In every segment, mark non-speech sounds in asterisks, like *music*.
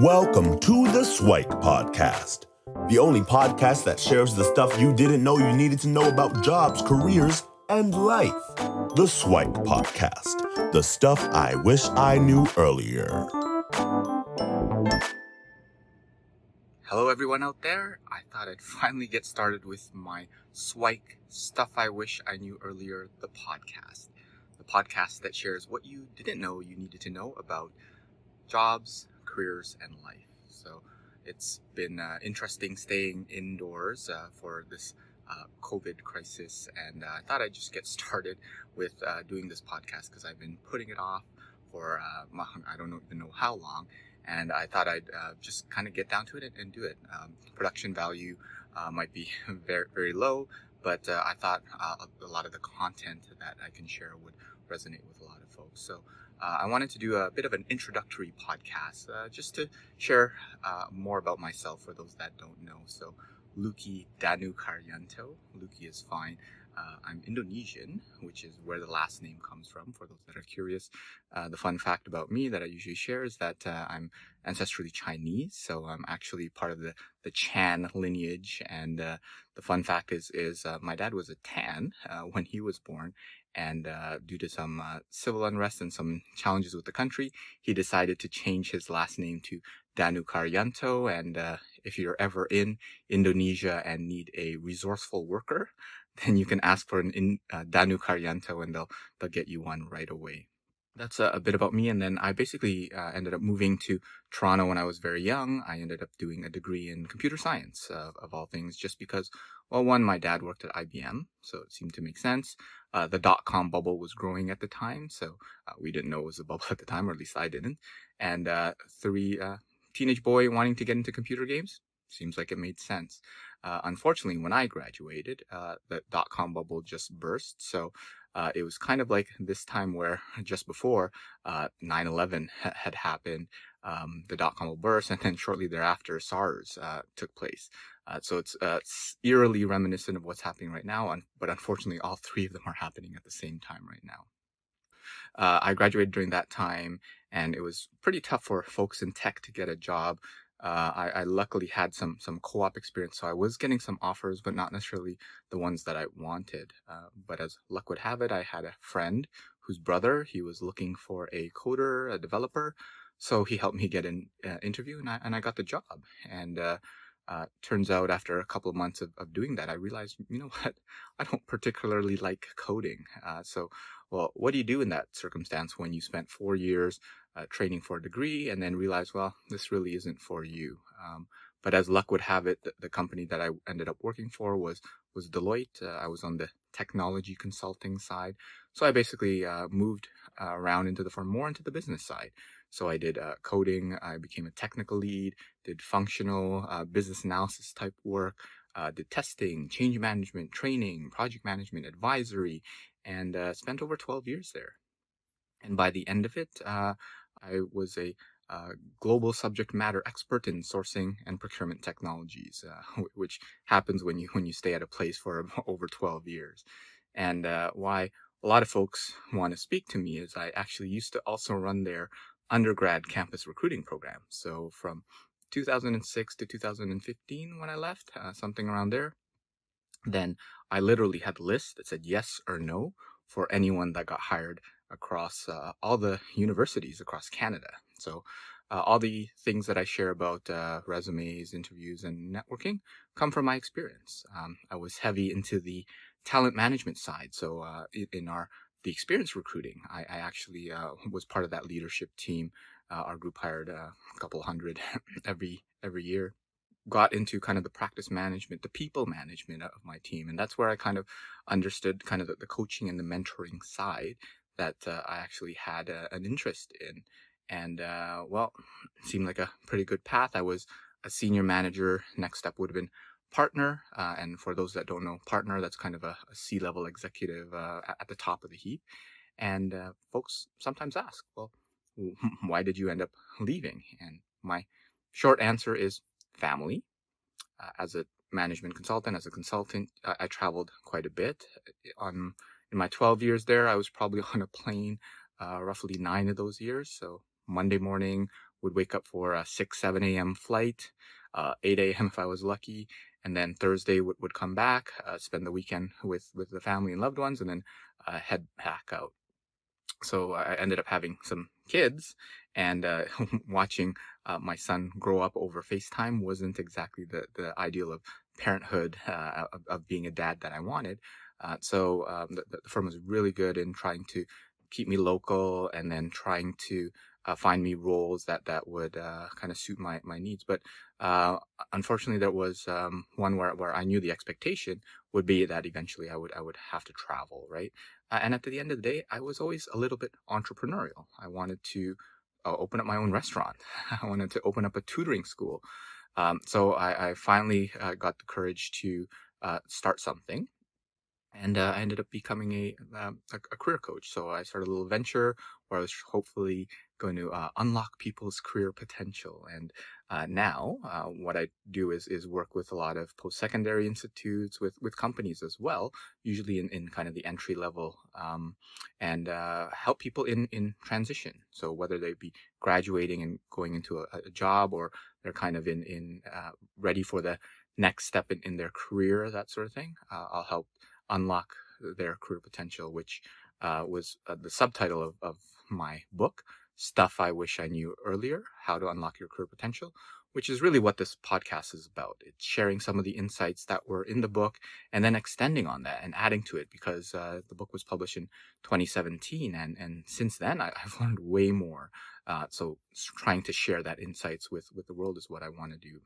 Welcome to the Swike Podcast, the only podcast that shares the stuff you didn't know you needed to know about jobs, careers, and life. The Swike Podcast, the stuff I wish I knew earlier. Hello, everyone out there. I thought I'd *laughs* finally get started with my Swike Stuff I Wish I Knew Earlier, the podcast. The podcast that shares what you didn't know you needed to know about jobs, careers, and life. So it's been uh, interesting staying indoors uh, for this uh, COVID crisis, and uh, I thought I'd just get *laughs* started with uh, doing this podcast because I've been putting it off for uh, I don't even know how long, and I thought I'd just kind of get down to it and, and do it. Um, production value might be *laughs* very very low, but I thought a lot of the content that I can share would resonate with a lot of folks. So uh, I wanted to do a bit of an introductory podcast uh, just to share uh, more about myself for those that don't know. So, Luki Danukarjanto. Luki is fine. Uh, I'm Indonesian, which is where the last name comes from, for those that are curious. Uh, the fun fact about me that I usually share is that uh, I'm ancestrally Chinese, so I'm actually part of the, the Chan lineage. And the fun fact is, is my dad was a Tan when he was born, and uh, due to some uh, civil unrest and some challenges with the country, he decided to change his last name to Danukarjanto. And uh, if you're ever in Indonesia and need a resourceful worker, *laughs* then you can ask for an in, uh, Danukarjanto, and they'll they'll get you one right away. That's a, a bit about me. And then I basically uh, ended up moving to Toronto when I was very young. I ended up doing a degree in computer science, uh, of all things, just because well, one, my dad worked at IBM, so it seemed to make sense. Uh, the dot com bubble was growing at the time, so uh, we didn't know it was a bubble *laughs* at the time, or at least I didn't. And uh, three, uh, teenage boy wanting to get into computer games seems like it made sense. Uh, unfortunately, when I graduated, uh, the dot com bubble just burst, so it was kind of like this time where *laughs* just before 9 11 ha- had happened, um, the dot com burst, and then shortly thereafter, SARS took place. Uh, so it's, uh, it's eerily reminiscent of what's happening right now, but unfortunately, all *laughs* three of them are happening at the same time right now. Uh, I graduated during that time, and it was pretty tough for folks in tech to get a job. Uh, I, I, luckily had some some co-op experience, so I was getting some offers, but not necessarily the ones that I wanted. Uh, but as luck would have it, I had a friend whose brother he was looking for a coder, a developer, so he helped me get an uh, interview, and I and I got the job. And uh, turns out after a couple of months of, of doing that, I realized, you know what, *laughs* I don't particularly like coding. Uh, so, well, what do you do in that circumstance when you spent four years uh, training for a degree and then realize, well, this really isn't for you? Um, but as luck would have it, the, the, company that I ended up working for was was Deloitte. Uh, I was on the technology consulting side, so I basically uh, moved uh, around into the firm more into the business side. So I did uh, coding, I became a technical lead, did functional uh, business analysis type work, did testing, change management, training, project management, advisory, and spent over 12 years there. And by the end of it, uh, I was a uh, global subject matter expert in sourcing and procurement technologies, *laughs* which happens when you when you stay at a place for *laughs* over 12 years. And why a lot of folks want to speak to me is I actually used to also run their undergrad campus recruiting program. So from 2006 to 2015 when I left, uh, something around there, then I literally had a list that said yes or no for anyone that got hired across uh, all the universities across Canada. So uh, all the things that I share about uh, resumes, interviews, and networking come from my experience. Um, I was heavy into the talent management side. So uh, in our the experience recruiting. I, I actually uh, was part of that leadership team. Uh, our group hired a couple hundred *laughs* every every year. Got into kind of the practice management, the people management of my team, and that's where I kind of understood kind of the, the coaching and the mentoring side that uh, I actually had a, an interest in. And uh, well, it seemed like a pretty good path. I was a senior manager. Next step would have been partner. Uh, and for those that don't know, partner, that's kind of a, a C level executive uh, at the top of the heap. And uh, folks sometimes ask, well, *laughs* why did you end up leaving? And my short answer is family. Uh, as a management consultant, as a consultant, I, I traveled quite a bit. On in my 12 years there, I was probably *laughs* on a plane uh, roughly nine of those years. So Monday morning, would wake up for a 6, 7 a.m. flight, uh, 8 a.m. if I was lucky, and then Thursday would, would come back, uh, spend the weekend with, with the family and loved ones, and then uh, head back out. So I ended up having some kids, and uh, *laughs* watching uh, my son grow up over FaceTime wasn't exactly the, the ideal of parenthood, *laughs* uh, of, of, being a dad that I wanted. Uh, so um, the, the, firm was really good in trying to keep me local and then trying to uh, find me roles that that would uh, kind of suit my my needs. But uh, unfortunately, there was um, one where where I knew the expectation would be that eventually I would I would have to travel, right? Uh, and at the end of the day, I was always a little bit entrepreneurial. I wanted to uh, open up my own restaurant. *laughs* I wanted to open up a tutoring school. Um, so I, I finally uh, got the courage to start something and uh, I ended up becoming a, um, a, a career coach. So I started a little venture where I was hopefully going to uh, unlock people's career potential. And uh, now, uh, what I do is is work with a lot of post secondary institutes, with with companies as well, usually in, in kind of the entry level, um, and uh, help people in in transition. So whether they be graduating and going into a, a job, or they're kind of in in uh, ready for the next step in, in their career, that sort of thing, I'll help unlock their career potential, which uh, was uh, the subtitle of, of my book, Stuff I Wish I Knew Earlier How to Unlock Your Career Potential, which is really what this podcast is about. It's sharing some of the insights that were in the book and then extending on that and adding to it because uh, the book was published in 2017. And, and since then, I, have *laughs* learned way more. Uh, so trying to share that insights with, with the world is what I want to do.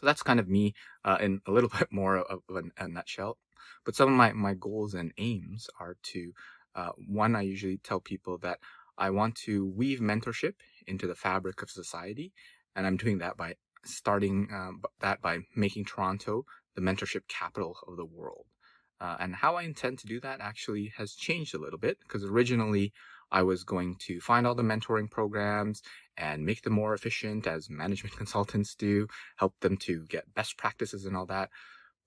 So that's kind of me uh, in a little *laughs* bit more of a, a nutshell. But some of my, my goals and aims are to, uh, one, I usually tell people that I want to weave mentorship into the fabric of society. And I'm doing that by starting um, that by making Toronto the mentorship capital of the world. Uh, and how I intend to do that actually has changed a little bit because originally I was going to find all the mentoring programs and make them more efficient as management *laughs* consultants do, help them to get best practices and all that.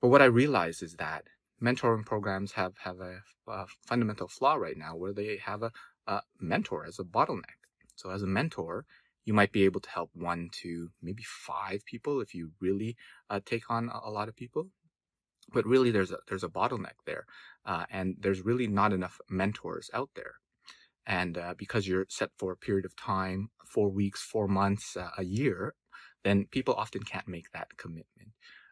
But what I realized is that mentoring programs have have a, a fundamental flaw right now where they have a, a mentor as a bottleneck. So as a mentor, you might be able to help one to maybe five people if you really uh, take on a, lot of people. But really, there's a there's a bottleneck there, uh, and there's really not enough mentors out there. And uh, because you're set for a period of time, four weeks, four months, uh, a year, then people often can't make that commitment.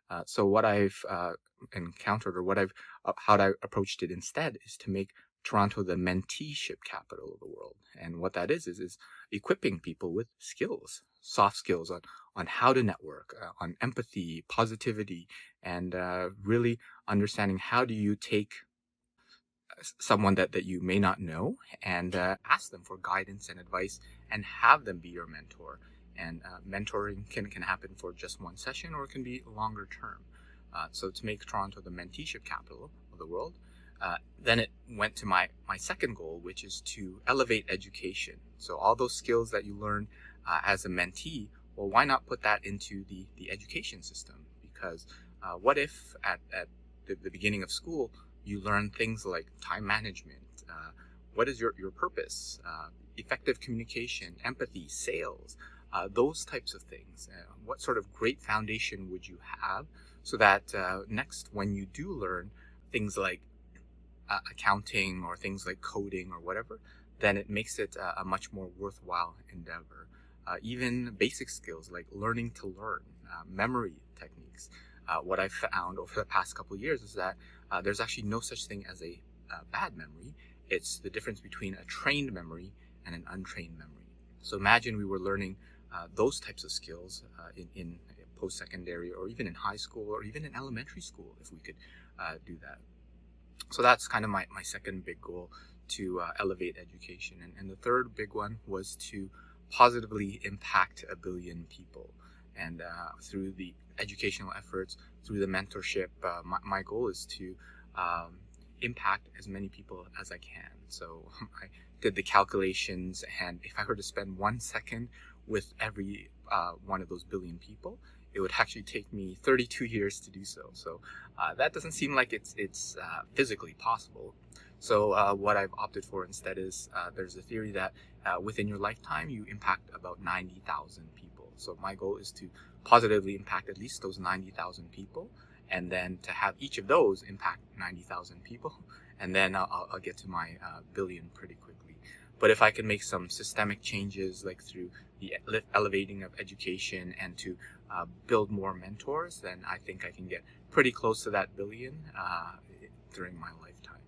Uh, so what I've uh, encountered or what I've uh, how I approached it instead is to make Toronto the menteeship capital of the world. And what that is is is equipping people with skills, soft skills on on how to network, uh, on empathy, positivity, and uh, really understanding how do you take uh, someone that, that you may not know and ask them for guidance and advice and have them be your mentor and uh, mentoring can, can happen for just one session or it can be longer term. Uh, so to make Toronto the menteeship capital of the world, uh, then it went to my, my second goal, which is to elevate education. So all those skills that you learn uh, as a mentee, well, why not put that into the, the education system? Because uh, what if at, at the, the, beginning of school, you learn things like time management, uh, what is your, your purpose, effective communication, empathy, sales, uh, those types of things. Uh, what sort of great foundation would you have so that uh, next, when you do learn things like uh, accounting or things like coding or whatever, then it makes it a much more worthwhile endeavor. Uh, even basic skills like learning to learn, uh, memory techniques. what I've found over the past couple years is that there's actually no such thing as a bad memory. It's the difference between a trained memory and an untrained memory. So imagine we were learning uh, those types of skills uh, in, in post-secondary or even in high school or even in elementary school if we could uh, do that. So that's kind of my, my second big goal to uh, elevate education. And, and the third big one was to positively impact a billion people. And uh, through the educational efforts, through the mentorship, my, my goal is to um, impact as many people as I can. So *laughs* I did the calculations, and if I were to spend one second with every uh, one of those billion people, it would actually take me 32 years to do so. So uh, that doesn't seem like it's it's uh, physically possible. So uh, what I've opted for instead is uh, there's a theory that uh, within your lifetime you impact about 90,000 people. So my goal is to positively impact at least those 90,000 people, and then to have each of those impact 90,000 people, and then I'll, I'll get to my billion pretty quickly. But if I can make some systemic changes, like through the elevating of education and to uh, build more mentors, then I think I can get pretty close to that billion uh, during my lifetime.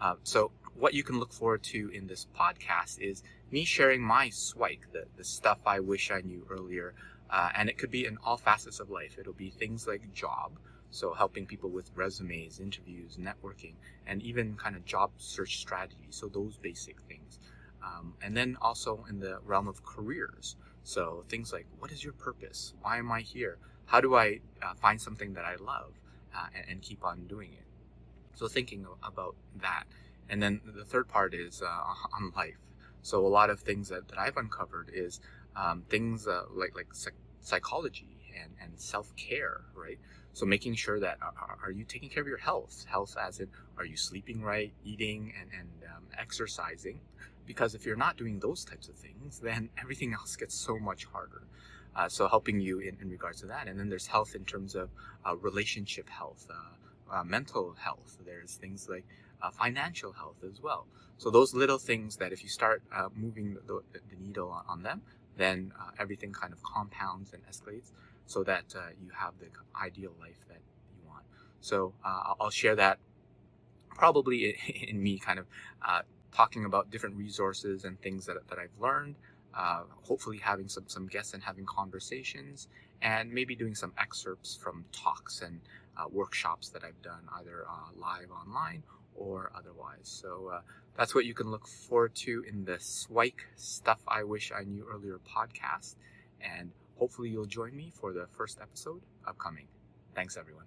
Uh, so, what you can look forward to in this podcast is me sharing my swike, the, the stuff I wish I knew earlier. Uh, and it could be in all facets of life. It'll be things like job, so helping people with resumes, interviews, networking, and even kind of job search strategy. So those basic things. Um, and then also in the realm of careers. So things like, what is your purpose? Why am I here? How do I uh, find something that I love uh, and, and, keep on doing it? So thinking about that. And then the third part is uh, on life. So a lot of things that, that I've uncovered is um, things uh, like like psychology and, and self care, right? So making sure that are, uh, are, you taking care of your health? Health as in are you sleeping right, eating and, and um, exercising? Because if you're not doing those types of things, then *laughs* everything else gets so much harder. Uh, so helping you in, in regards to that. And then there's health in terms of uh, relationship health, uh, uh mental health. There's things like uh, financial health as well. So those little things that if you start uh, moving the, the, needle on, on them, then everything kind of compounds and escalates so that you have the ideal life that you want. So I'll share that probably in, *laughs* in me kind of talking about different resources and things that, that I've learned. Uh, hopefully having some, some guests and having conversations and maybe doing some excerpts from talks and uh, workshops that I've done either uh, live online or otherwise. So uh, that's what you can look forward to in the Swike Stuff I Wish I Knew Earlier podcast. And hopefully you'll join me for the first episode upcoming. Thanks, everyone.